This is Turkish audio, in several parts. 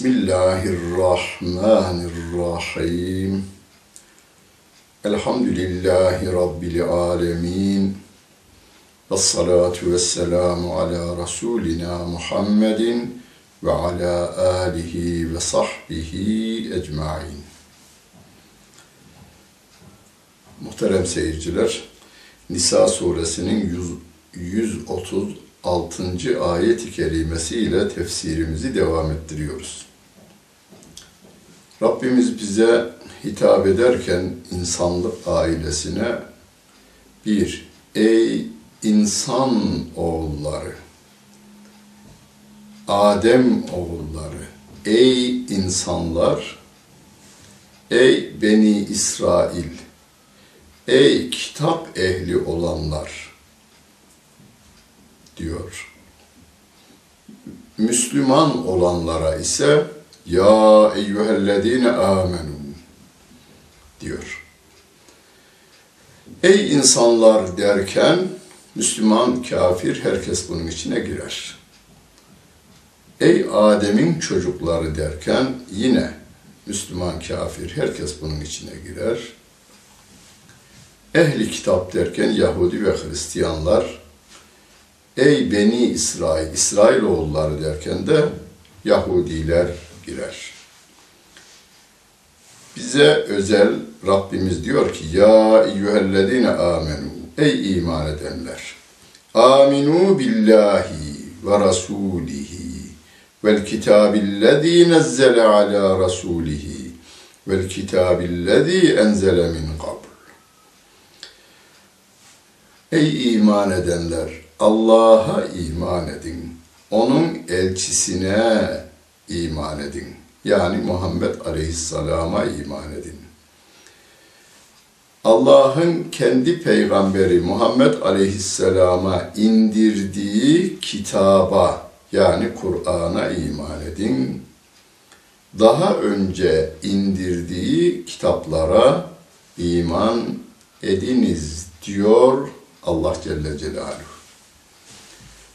Bismillahirrahmanirrahim. Elhamdülillahi Rabbil alemin. Ve salatu ve selamu ala Resulina Muhammedin ve ala alihi ve sahbihi ecmain. Muhterem seyirciler, Nisa suresinin 136. ayet-i kerimesi ile tefsirimizi devam ettiriyoruz. Rabbimiz bize hitap ederken insanlık ailesine bir, ey insan oğulları, Adem oğulları, ey insanlar, ey Beni İsrail, ey kitap ehli olanlar diyor. Müslüman olanlara ise ya eyyühellezine amenu diyor. Ey insanlar derken Müslüman, kafir herkes bunun içine girer. Ey Adem'in çocukları derken yine Müslüman, kafir herkes bunun içine girer. Ehli kitap derken Yahudi ve Hristiyanlar, ey Beni İsrail, İsrailoğulları derken de Yahudiler girer. Bize özel Rabbimiz diyor ki, Ya eyyühellezine amenu, ey iman edenler, aminu billahi ve rasulihi vel kitabillezî nezzele ala rasulihi vel kitabillezî enzele min qabl. Ey iman edenler! Allah'a iman edin. Onun elçisine iman edin. Yani Muhammed Aleyhisselam'a iman edin. Allah'ın kendi peygamberi Muhammed Aleyhisselam'a indirdiği kitaba yani Kur'an'a iman edin. Daha önce indirdiği kitaplara iman ediniz diyor Allah Celle Celaluhu.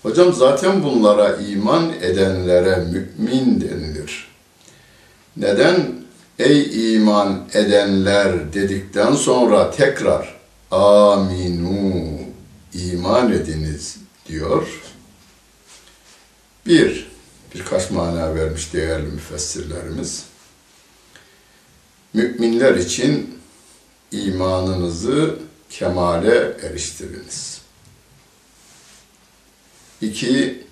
Hocam zaten bunlara iman edenlere mümin denilir. Neden? ey iman edenler dedikten sonra tekrar aminu iman ediniz diyor. Bir, birkaç mana vermiş değerli müfessirlerimiz. Müminler için imanınızı kemale eriştiriniz. İki,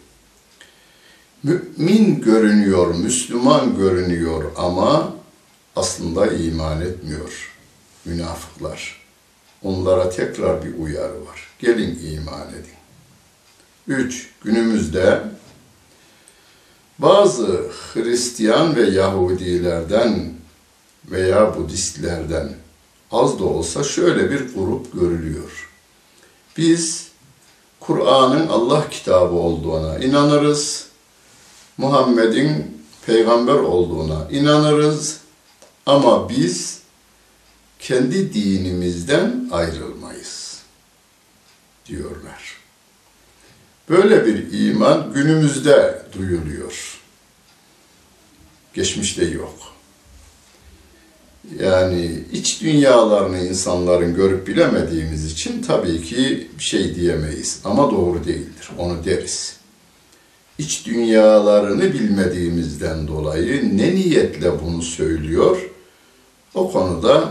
mümin görünüyor, Müslüman görünüyor ama aslında iman etmiyor münafıklar. Onlara tekrar bir uyarı var. Gelin iman edin. Üç, günümüzde bazı Hristiyan ve Yahudilerden veya Budistlerden az da olsa şöyle bir grup görülüyor. Biz Kur'an'ın Allah kitabı olduğuna inanırız. Muhammed'in peygamber olduğuna inanırız. Ama biz kendi dinimizden ayrılmayız diyorlar. Böyle bir iman günümüzde duyuluyor. Geçmişte yok. Yani iç dünyalarını insanların görüp bilemediğimiz için tabii ki bir şey diyemeyiz. Ama doğru değildir. Onu deriz. İç dünyalarını bilmediğimizden dolayı ne niyetle bunu söylüyor? O konuda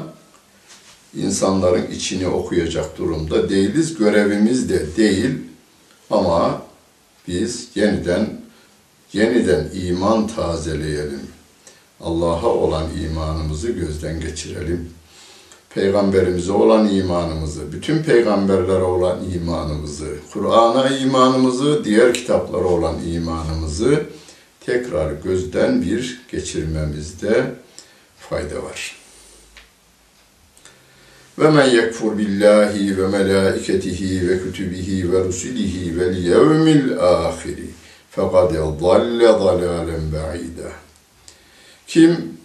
insanların içini okuyacak durumda değiliz. Görevimiz de değil. Ama biz yeniden yeniden iman tazeleyelim. Allah'a olan imanımızı gözden geçirelim. Peygamberimize olan imanımızı, bütün peygamberlere olan imanımızı, Kur'an'a imanımızı, diğer kitaplara olan imanımızı tekrar gözden bir geçirmemizde fayda var. Ve men yekfur billahi ve melaiketihi ve kütübihi ve rusulihi vel yevmil ahiri fekad dalle dalalen ba'ida. Kim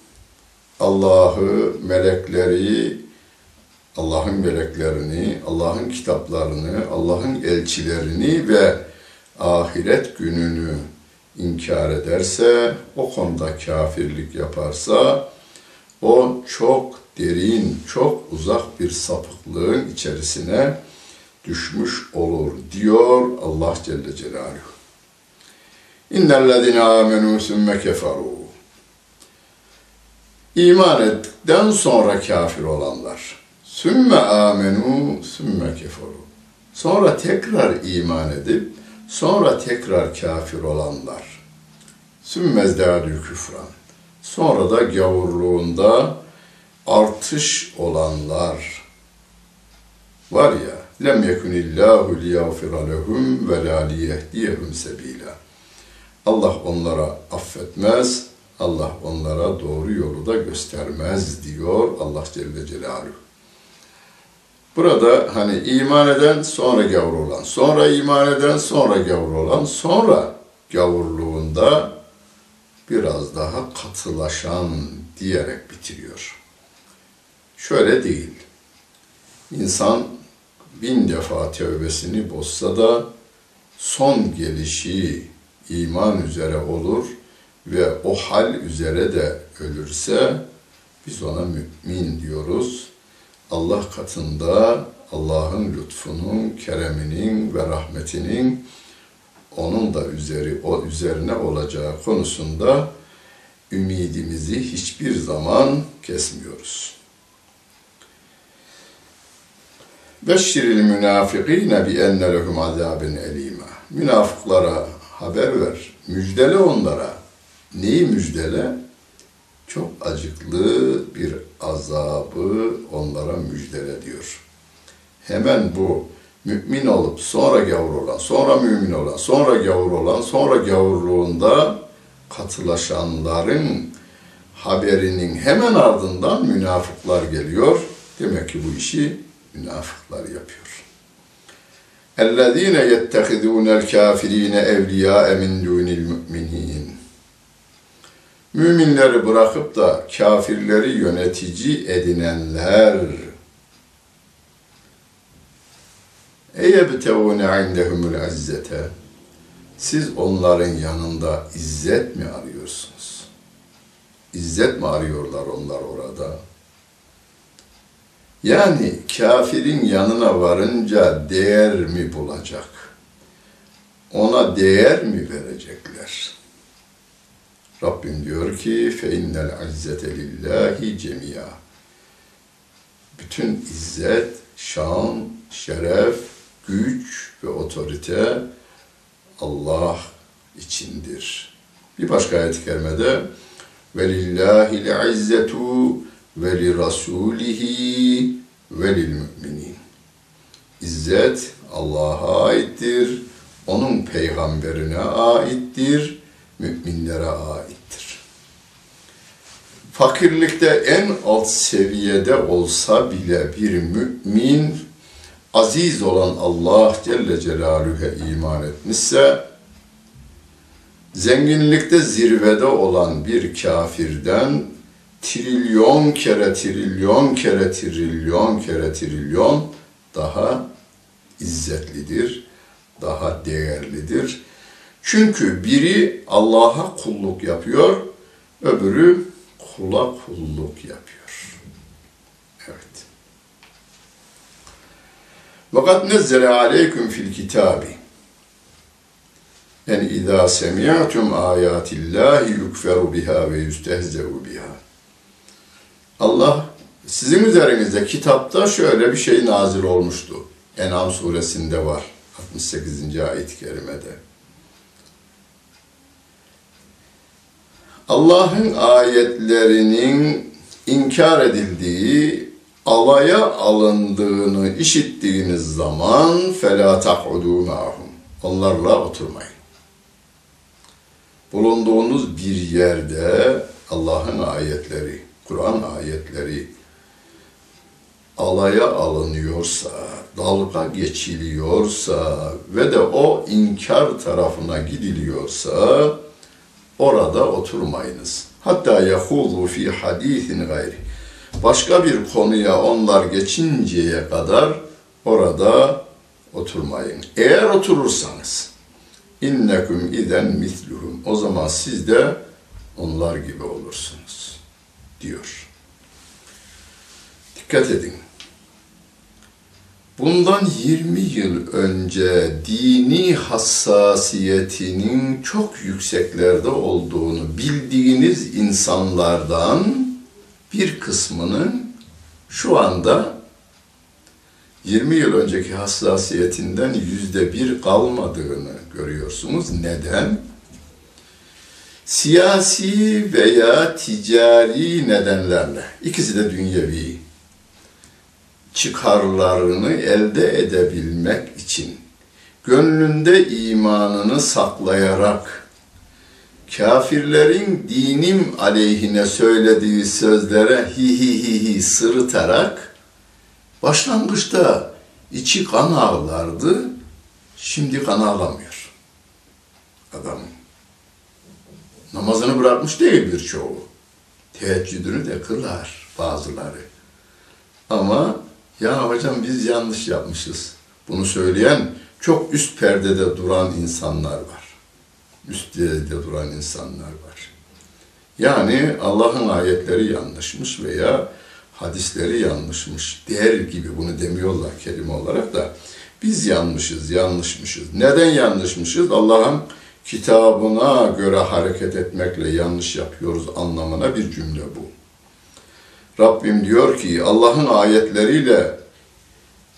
Allah'ı, melekleri, Allah'ın meleklerini, Allah'ın kitaplarını, Allah'ın elçilerini ve ahiret gününü inkar ederse, o konuda kafirlik yaparsa, o çok derin, çok uzak bir sapıklığın içerisine düşmüş olur diyor Allah Celle Celaluhu. İnnellezine amenu sümme keferu. İman ettikten sonra kafir olanlar. Sümme amenu sümme keferu. Sonra tekrar iman edip sonra tekrar kafir olanlar. Sümmezdâdü küfran. Sonra da gavurluğunda artış olanlar var ya lem yekunillahu liyagfira lehum ve la liyehdiyehum sebila. Allah onlara affetmez, Allah onlara doğru yolu da göstermez diyor Allah Celle Celaluhu. Burada hani iman eden sonra gavur olan, sonra iman eden sonra gavur olan, sonra gavurluğunda biraz daha katılaşan diyerek bitiriyor. Şöyle değil. İnsan bin defa tövbesini bozsa da son gelişi iman üzere olur ve o hal üzere de ölürse biz ona mümin diyoruz. Allah katında Allah'ın lütfunun, kereminin ve rahmetinin onun da üzeri o üzerine olacağı konusunda ümidimizi hiçbir zaman kesmiyoruz. Beşşiril münafikîne bi enne lehum azâbin elîmâ. Münafıklara haber ver, müjdele onlara Neyi müjdele? Çok acıklı bir azabı onlara müjdele diyor. Hemen bu mümin olup sonra gavur olan, sonra mümin olan, sonra gavur olan, sonra gavurluğunda katılaşanların haberinin hemen ardından münafıklar geliyor. Demek ki bu işi münafıklar yapıyor. اَلَّذ۪ينَ يَتَّخِذُونَ الْكَافِر۪ينَ اَوْلِيَاءَ مِنْ دُونِ الْمُؤْمِنِينَ Müminleri bırakıp da kafirleri yönetici edinenler Eyebtevune indehumul izzete Siz onların yanında izzet mi arıyorsunuz? İzzet mi arıyorlar onlar orada? Yani kafirin yanına varınca değer mi bulacak? Ona değer mi verecekler? Rabbim diyor ki fe innel izzete lillahi cemia. Bütün izzet, şan, şeref, güç ve otorite Allah içindir. Bir başka ayet-i kerimede ve lillahil izzetu ve li rasulihi ve lil müminin. İzzet Allah'a aittir, onun peygamberine aittir, müminlere aittir. Fakirlikte en alt seviyede olsa bile bir mümin aziz olan Allah Celle Celaluhu'ya iman etmişse zenginlikte zirvede olan bir kafirden trilyon kere trilyon kere trilyon kere trilyon daha izzetlidir, daha değerlidir. Çünkü biri Allah'a kulluk yapıyor, öbürü kula kulluk yapıyor. Evet. Vakat nezzele aleyküm fil kitabi. Yani idâ semi'tum âyâtillâhi yukferu biha ve yüstehze'u biha. Allah sizin üzerinizde kitapta şöyle bir şey nazil olmuştu. En'am suresinde var. 68. ayet-i kerimede. Allah'ın ayetlerinin inkar edildiği, alaya alındığını işittiğiniz zaman فَلَا تَقْعُدُوا مَعَهُمْ Onlarla oturmayın. Bulunduğunuz bir yerde Allah'ın ayetleri, Kur'an ayetleri alaya alınıyorsa, dalga geçiliyorsa ve de o inkar tarafına gidiliyorsa orada oturmayınız. Hatta yahudu fi hadisin gayri. Başka bir konuya onlar geçinceye kadar orada oturmayın. Eğer oturursanız innekum iden misluhum. O zaman siz de onlar gibi olursunuz diyor. Dikkat edin. Bundan 20 yıl önce dini hassasiyetinin çok yükseklerde olduğunu bildiğiniz insanlardan bir kısmının şu anda 20 yıl önceki hassasiyetinden yüzde bir kalmadığını görüyorsunuz. Neden? Siyasi veya ticari nedenlerle, ikisi de dünyevi, çıkarlarını elde edebilmek için gönlünde imanını saklayarak kafirlerin dinim aleyhine söylediği sözlere hi hi hi hi sırıtarak başlangıçta içi kan ağlardı, şimdi kan ağlamıyor adamın. Namazını bırakmış değil birçoğu. Teheccüdünü de kılar bazıları. Ama ya hocam biz yanlış yapmışız. Bunu söyleyen çok üst perdede duran insanlar var. Üst perdede duran insanlar var. Yani Allah'ın ayetleri yanlışmış veya hadisleri yanlışmış der gibi bunu demiyorlar kelime olarak da biz yanlışız, yanlışmışız. Neden yanlışmışız? Allah'ın kitabına göre hareket etmekle yanlış yapıyoruz anlamına bir cümle bu. Rabbim diyor ki Allah'ın ayetleriyle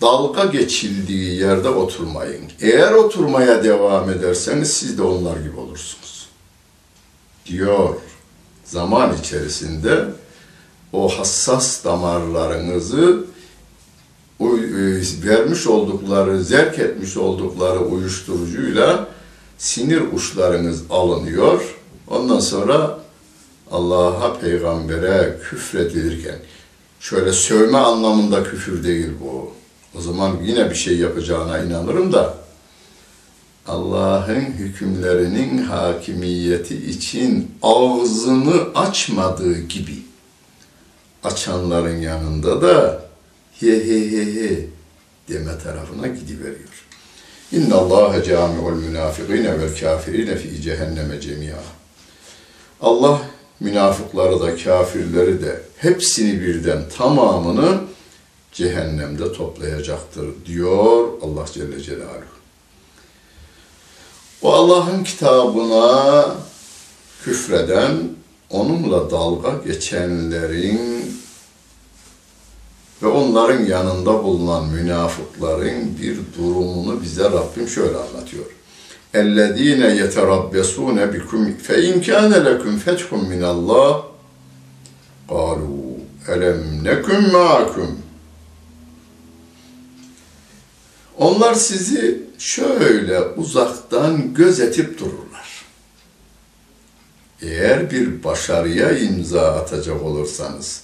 dalga geçildiği yerde oturmayın. Eğer oturmaya devam ederseniz siz de onlar gibi olursunuz. Diyor. Zaman içerisinde o hassas damarlarınızı vermiş oldukları, zerk etmiş oldukları uyuşturucuyla sinir uçlarınız alınıyor. Ondan sonra Allah'a, peygambere küfredilirken, şöyle sövme anlamında küfür değil bu. O zaman yine bir şey yapacağına inanırım da, Allah'ın hükümlerinin hakimiyeti için ağzını açmadığı gibi, açanların yanında da he he he he deme tarafına gidiveriyor. İnna Allah cami'ul münafikine vel kafirine fi cehenneme cemia. Allah münafıkları da kafirleri de hepsini birden tamamını cehennemde toplayacaktır diyor Allah Celle Celaluhu. O Allah'ın kitabına küfreden, onunla dalga geçenlerin ve onların yanında bulunan münafıkların bir durumunu bize Rabbim şöyle anlatıyor. اَلَّذ۪ينَ يَتَرَبَّسُونَ بِكُمْ فَاِنْ كَانَ لَكُمْ فَتْحٌ مِنَ اللّٰهِ قَالُوا أَلَمْ نَكُمْ مَعَكُمْ Onlar sizi şöyle uzaktan gözetip dururlar. Eğer bir başarıya imza atacak olursanız,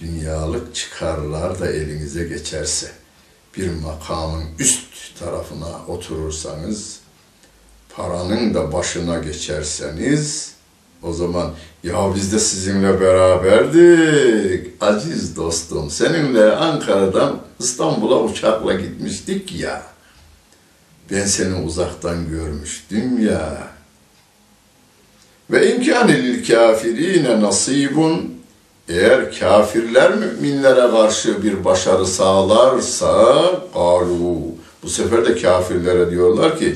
dünyalık çıkarlar da elinize geçerse, bir makamın üst tarafına oturursanız, paranın da başına geçerseniz, o zaman ya biz de sizinle beraberdik aziz dostum. Seninle Ankara'dan İstanbul'a uçakla gitmiştik ya. Ben seni uzaktan görmüştüm ya. Ve imkâne lil kâfirîne nasibun eğer kafirler müminlere karşı bir başarı sağlarsa galu bu sefer de kafirlere diyorlar ki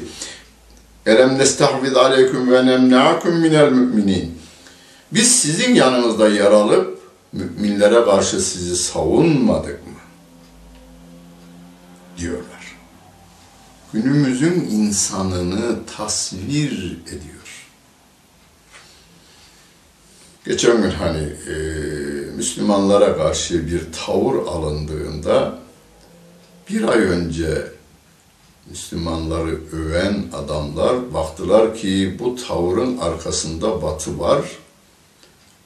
Elem nestahvid aleyküm ve nemna'akum minel müminin. Biz sizin yanınızda yer alıp müminlere karşı sizi savunmadık mı? Diyorlar. Günümüzün insanını tasvir ediyor. Geçen gün hani e, Müslümanlara karşı bir tavır alındığında bir ay önce Müslümanları öven adamlar baktılar ki bu tavırın arkasında batı var.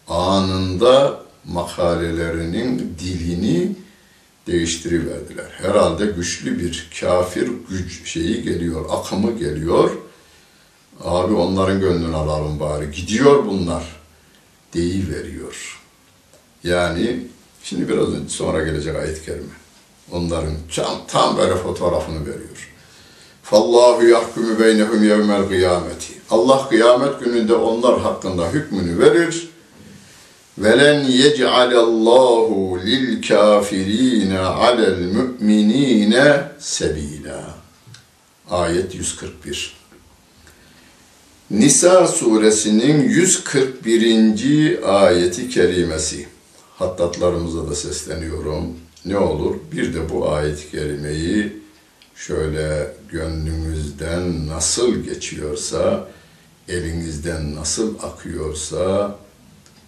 Anında makalelerinin dilini değiştiriverdiler. Herhalde güçlü bir kafir güç şeyi geliyor, akımı geliyor. Abi onların gönlünü alalım bari. Gidiyor bunlar. Deyiveriyor. Yani şimdi biraz sonra gelecek ayet-i kerime. Onların tam, tam böyle fotoğrafını veriyor. Fallahu yahkumu beynehum yevmel kıyameti. Allah kıyamet gününde onlar hakkında hükmünü verir. Velen yec'alallahu lil kafirine alel müminine sebila. Ayet 141. Nisa suresinin 141. ayeti kerimesi. Hattatlarımıza da sesleniyorum. Ne olur bir de bu ayet-i kerimeyi şöyle gönlünüzden nasıl geçiyorsa, elinizden nasıl akıyorsa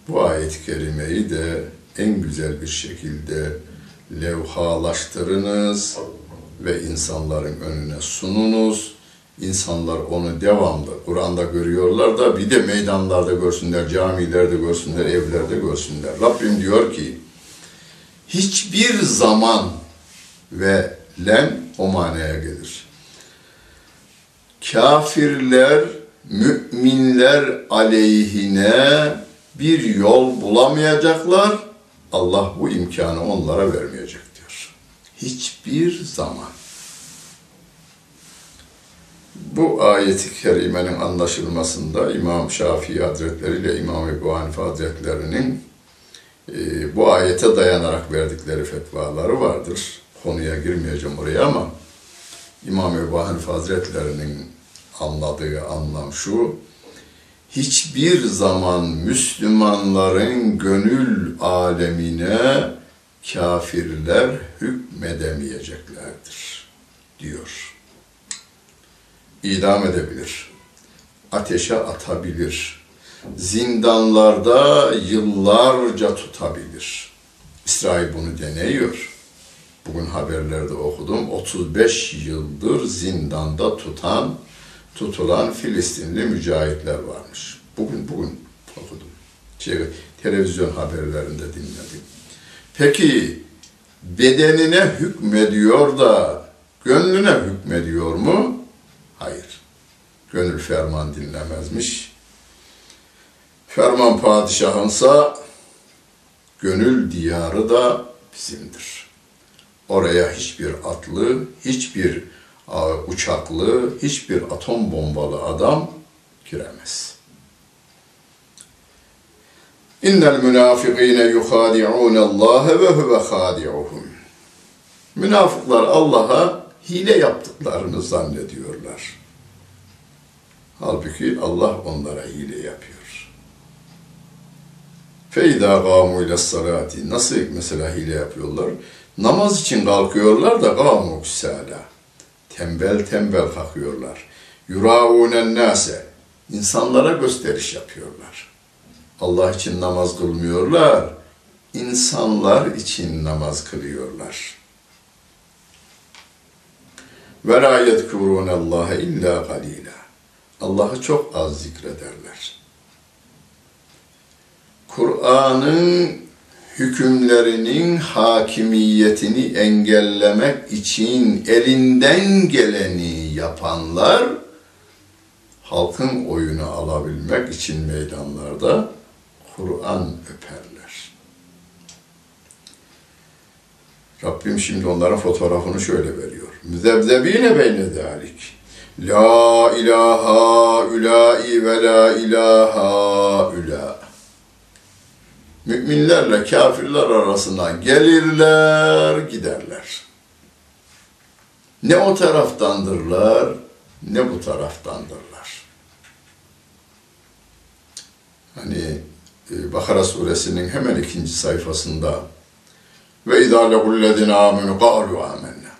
bu ayet-i kerimeyi de en güzel bir şekilde levhalaştırınız ve insanların önüne sununuz. İnsanlar onu devamlı Kur'an'da görüyorlar da bir de meydanlarda görsünler, camilerde görsünler, evlerde görsünler. Rabbim diyor ki hiçbir zaman ve len o manaya gelir. Kafirler, müminler aleyhine bir yol bulamayacaklar. Allah bu imkanı onlara vermeyecek diyor. Hiçbir zaman. Bu ayeti kerimenin anlaşılmasında İmam Şafii Hazretleri ile İmam Ebu Hanife Hazretleri'nin e, bu ayete dayanarak verdikleri fetvaları vardır konuya girmeyeceğim oraya ama İmam Ebu Hanife Hazretleri'nin anladığı anlam şu, hiçbir zaman Müslümanların gönül alemine kafirler hükmedemeyeceklerdir, diyor. İdam edebilir, ateşe atabilir, zindanlarda yıllarca tutabilir. İsrail bunu deneyiyor bugün haberlerde okudum. 35 yıldır zindanda tutan, tutulan Filistinli mücahitler varmış. Bugün bugün okudum. Şey, televizyon haberlerinde dinledim. Peki bedenine hükmediyor da gönlüne hükmediyor mu? Hayır. Gönül ferman dinlemezmiş. Ferman padişahınsa gönül diyarı da bizimdir. Oraya hiçbir atlı, hiçbir uçaklı, hiçbir atom bombalı adam giremez. İnnel münafikine yuhadi'un Allah ve huve hadi'uhum. Münafıklar Allah'a hile yaptıklarını zannediyorlar. Halbuki Allah onlara hile yapıyor. Feyda gamu ile salati. Nasıl mesela hile yapıyorlar? Namaz için kalkıyorlar da gamu kusala. Tembel tembel kalkıyorlar. Yuraunen nase. İnsanlara gösteriş yapıyorlar. Allah için namaz kılmıyorlar. İnsanlar için namaz kılıyorlar. Ve la yedkurûnallâhe illâ galîlâ. Allah'ı çok az zikrederler. Kur'an'ın hükümlerinin hakimiyetini engellemek için elinden geleni yapanlar halkın oyunu alabilmek için meydanlarda Kur'an öperler. Rabbim şimdi onların fotoğrafını şöyle veriyor. Müzebzebine beyne dalik. La ilaha ülâi ve la ilaha ülâ. Müminlerle kafirler arasına gelirler, giderler. Ne o taraftandırlar, ne bu taraftandırlar. Hani e, Bakara suresinin hemen ikinci sayfasında ve idâ lehullezine âmenü kâlu âmennâ.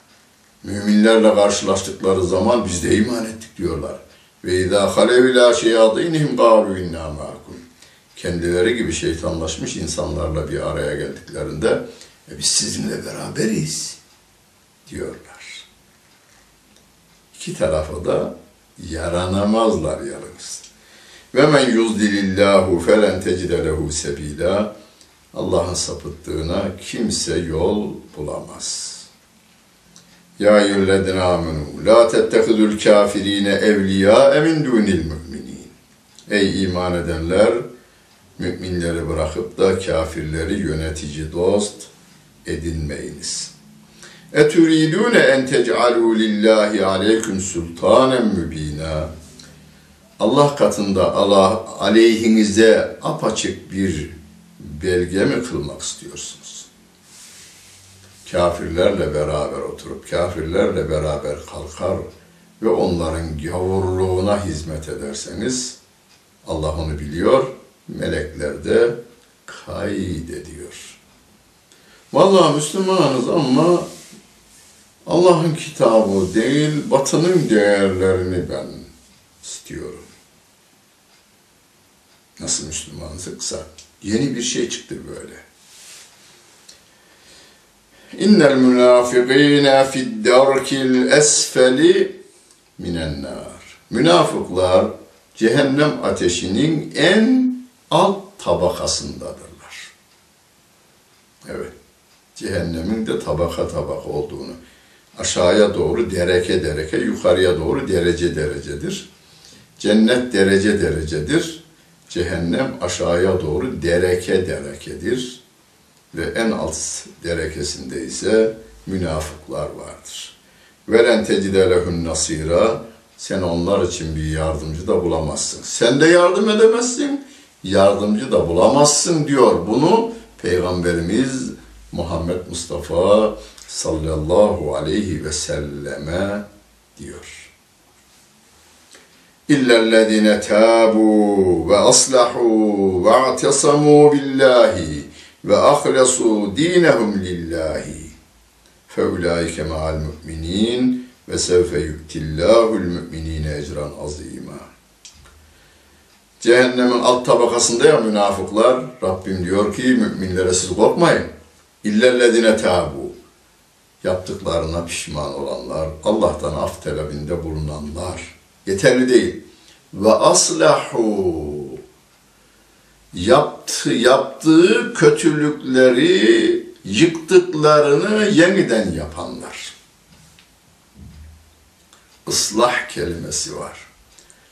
Müminlerle karşılaştıkları zaman biz de iman ettik diyorlar. Ve idâ halev ilâ şeyâdînihim kâlu innâ. Kendileri gibi şeytanlaşmış insanlarla bir araya geldiklerinde e biz sizinle beraberiz diyorlar. İki tarafa da yaranamazlar yalnız. Ve men yuzdilillahu felen tecide lehu sebila. Allah'ın sapıttığına kimse yol bulamaz. Ya eyyühellezine amenu la tettehidul kafirine evliya emin dunil müminin. Ey iman edenler müminleri bırakıp da kafirleri yönetici dost edinmeyiniz. Etüridune en tec'alû lillahi aleyküm sultanen mübina. Allah katında Allah aleyhinize apaçık bir belge mi kılmak istiyorsunuz? Kafirlerle beraber oturup kafirlerle beraber kalkar ve onların gavurluğuna hizmet ederseniz Allah onu biliyor, melekler de kaydediyor. Vallahi Müslümanız ama Allah'ın kitabı değil, batının değerlerini ben istiyorum. Nasıl Müslümanlıksa yeni bir şey çıktı böyle. İnnel münafikîne fid darkil esfeli minen nar. Münafıklar cehennem ateşinin en alt tabakasındadırlar. Evet. Cehennemin de tabaka tabaka olduğunu. Aşağıya doğru dereke dereke, yukarıya doğru derece derecedir. Cennet derece derecedir. Cehennem aşağıya doğru dereke derekedir. Ve en alt derekesinde ise münafıklar vardır. Velen tecide lehun nasira sen onlar için bir yardımcı da bulamazsın. Sen de yardım edemezsin, yardımcı da bulamazsın diyor. Bunu Peygamberimiz Muhammed Mustafa sallallahu aleyhi ve selleme diyor. İllellezine tabu ve aslahu ve a'tesamu billahi ve ahlesu dinehum lillahi feulaike ma'al mu'minin ve sevfe yu'tillahul müminine ecran azima. Cehennemin alt tabakasında ya münafıklar, Rabbim diyor ki müminlere siz korkmayın. İllellezine tabu. Yaptıklarına pişman olanlar, Allah'tan af talebinde bulunanlar. Yeterli değil. Ve aslahu. Yaptı, yaptığı kötülükleri yıktıklarını yeniden yapanlar. Islah kelimesi var.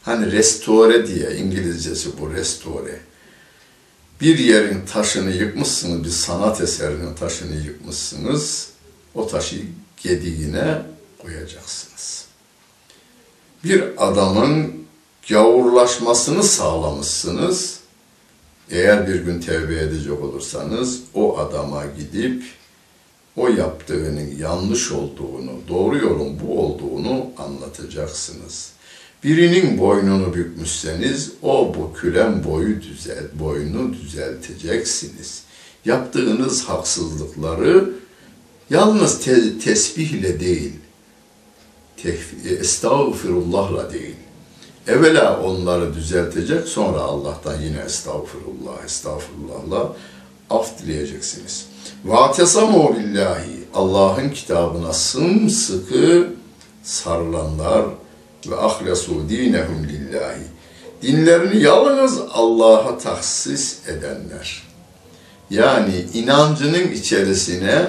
Hani restore diye İngilizcesi bu restore. Bir yerin taşını yıkmışsınız, bir sanat eserinin taşını yıkmışsınız. O taşı gediğine koyacaksınız. Bir adamın gavurlaşmasını sağlamışsınız. Eğer bir gün tevbe edecek olursanız o adama gidip o yaptığının yanlış olduğunu, doğru yolun bu olduğunu anlatacaksınız. Birinin boynunu bükmüşseniz o bükülen boyu düzel, boynu düzelteceksiniz. Yaptığınız haksızlıkları yalnız te- tesbihle değil, tef- estağfirullahla değil. Evvela onları düzeltecek, sonra Allah'tan yine estağfirullah, estağfirullahla af dileyeceksiniz. وَاَتَسَمُوا billahi Allah'ın kitabına sımsıkı sarılanlar ve ahlesu dinehum lillahi. Dinlerini yalnız Allah'a tahsis edenler. Yani inancının içerisine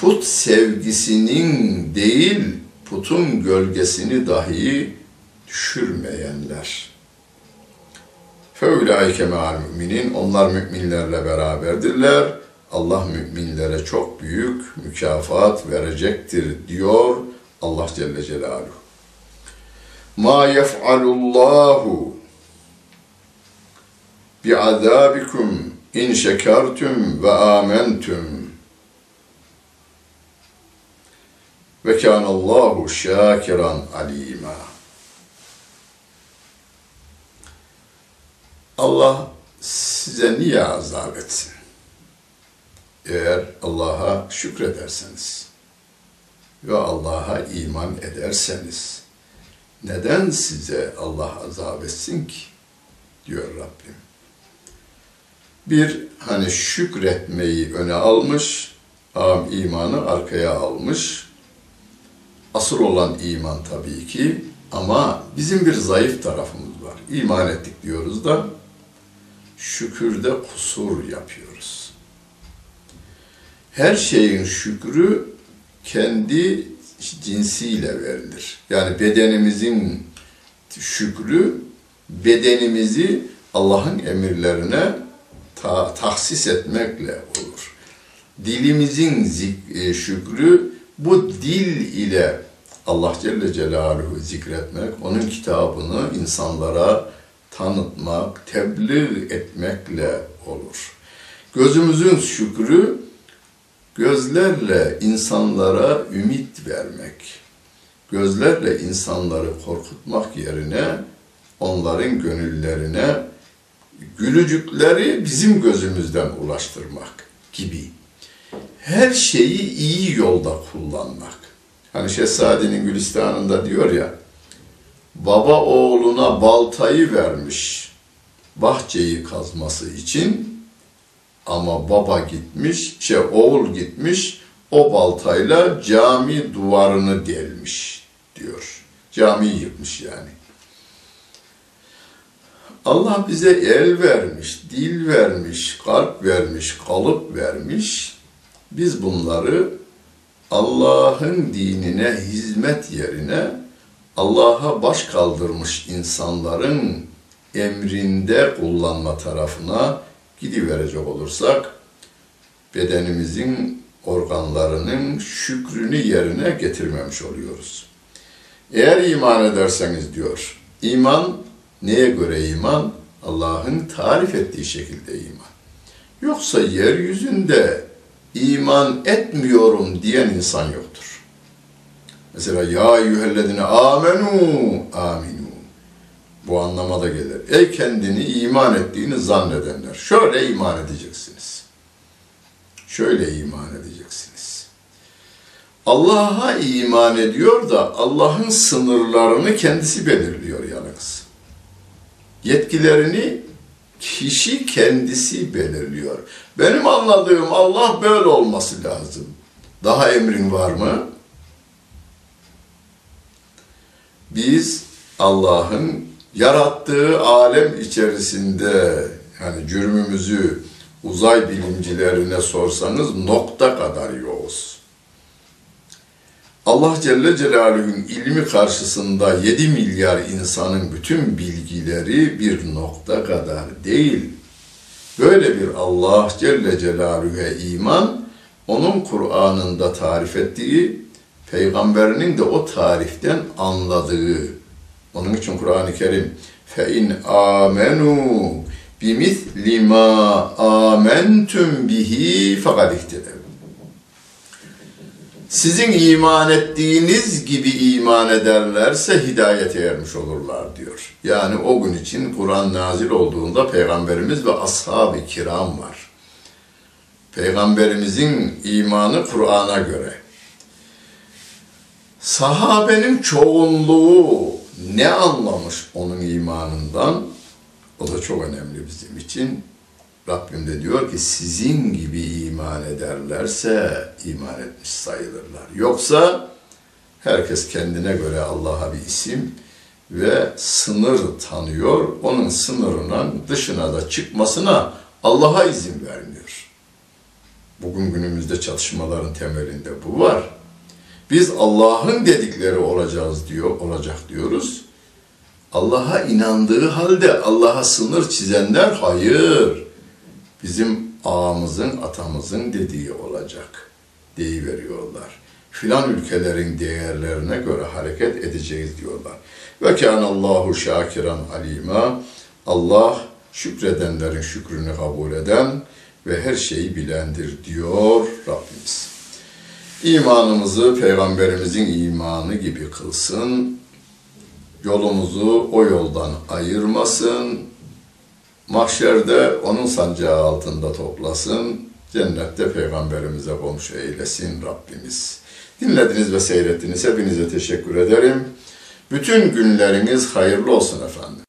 put sevgisinin değil, putun gölgesini dahi düşürmeyenler. Feulaike me'al müminin. Onlar müminlerle beraberdirler. Allah müminlere çok büyük mükafat verecektir diyor Allah Celle Celaluhu. Ma yef'alullahu bi'azabikum in şekertum ve amentum ve kânallahu şakiran alîmâ. Allah size niye azap etsin? Eğer Allah'a şükrederseniz ve Allah'a iman ederseniz neden size Allah azap etsin ki? diyor Rabbim. Bir hani şükretmeyi öne almış, am imanı arkaya almış. Asıl olan iman tabii ki ama bizim bir zayıf tarafımız var. İman ettik diyoruz da şükürde kusur yapıyoruz. Her şeyin şükrü kendi cinsiyle verilir. Yani bedenimizin şükrü bedenimizi Allah'ın emirlerine ta- tahsis etmekle olur. Dilimizin zik- e, şükrü bu dil ile Allah Celle Celaluhu zikretmek, onun kitabını insanlara tanıtmak, tebliğ etmekle olur. Gözümüzün şükrü gözlerle insanlara ümit vermek, gözlerle insanları korkutmak yerine onların gönüllerine gülücükleri bizim gözümüzden ulaştırmak gibi. Her şeyi iyi yolda kullanmak. Hani Şehzade'nin Gülistan'ında diyor ya, baba oğluna baltayı vermiş bahçeyi kazması için ama baba gitmiş, şey oğul gitmiş, o baltayla cami duvarını delmiş diyor. Camiyi yıkmış yani. Allah bize el vermiş, dil vermiş, kalp vermiş, kalıp vermiş. Biz bunları Allah'ın dinine hizmet yerine Allah'a baş kaldırmış insanların emrinde kullanma tarafına gidiverecek olursak bedenimizin organlarının şükrünü yerine getirmemiş oluyoruz. Eğer iman ederseniz diyor, iman neye göre iman? Allah'ın tarif ettiği şekilde iman. Yoksa yeryüzünde iman etmiyorum diyen insan yoktur. Mesela ya eyyühellezine amenu aminu. Bu anlama da gelir. Ey kendini iman ettiğini zannedenler. Şöyle iman edeceksiniz. Şöyle iman edeceksiniz. Allah'a iman ediyor da Allah'ın sınırlarını kendisi belirliyor yalnız. Yetkilerini kişi kendisi belirliyor. Benim anladığım Allah böyle olması lazım. Daha emrin var mı? Biz Allah'ın yarattığı alem içerisinde yani cürmümüzü uzay bilimcilerine sorsanız nokta kadar yoğuz. Allah Celle Celaluhu'nun ilmi karşısında 7 milyar insanın bütün bilgileri bir nokta kadar değil. Böyle bir Allah Celle Celaluhu'ya iman, onun Kur'an'ında tarif ettiği, peygamberinin de o tariften anladığı. Onun için Kur'an-ı Kerim fe in amenu bimithli ma amentum bihi fakat ihtedev. Sizin iman ettiğiniz gibi iman ederlerse hidayete ermiş olurlar diyor. Yani o gün için Kur'an nazil olduğunda Peygamberimiz ve ashab-ı kiram var. Peygamberimizin imanı Kur'an'a göre. Sahabenin çoğunluğu ne anlamış onun imanından? O da çok önemli bizim için. Rabbim de diyor ki sizin gibi iman ederlerse iman etmiş sayılırlar. Yoksa herkes kendine göre Allah'a bir isim ve sınır tanıyor. Onun sınırının dışına da çıkmasına Allah'a izin vermiyor. Bugün günümüzde çatışmaların temelinde bu var. Biz Allah'ın dedikleri olacağız diyor, olacak diyoruz. Allah'a inandığı halde Allah'a sınır çizenler hayır. Bizim ağamızın, atamızın dediği olacak deyiveriyorlar. Filan ülkelerin değerlerine göre hareket edeceğiz diyorlar. Ve Allahu şakiran alima. Allah şükredenlerin şükrünü kabul eden ve her şeyi bilendir diyor Rabbimiz. İmanımızı Peygamberimizin imanı gibi kılsın. Yolumuzu o yoldan ayırmasın. Mahşerde onun sancağı altında toplasın. Cennette Peygamberimize komşu eylesin Rabbimiz. Dinlediniz ve seyrettiniz. Hepinize teşekkür ederim. Bütün günleriniz hayırlı olsun efendim.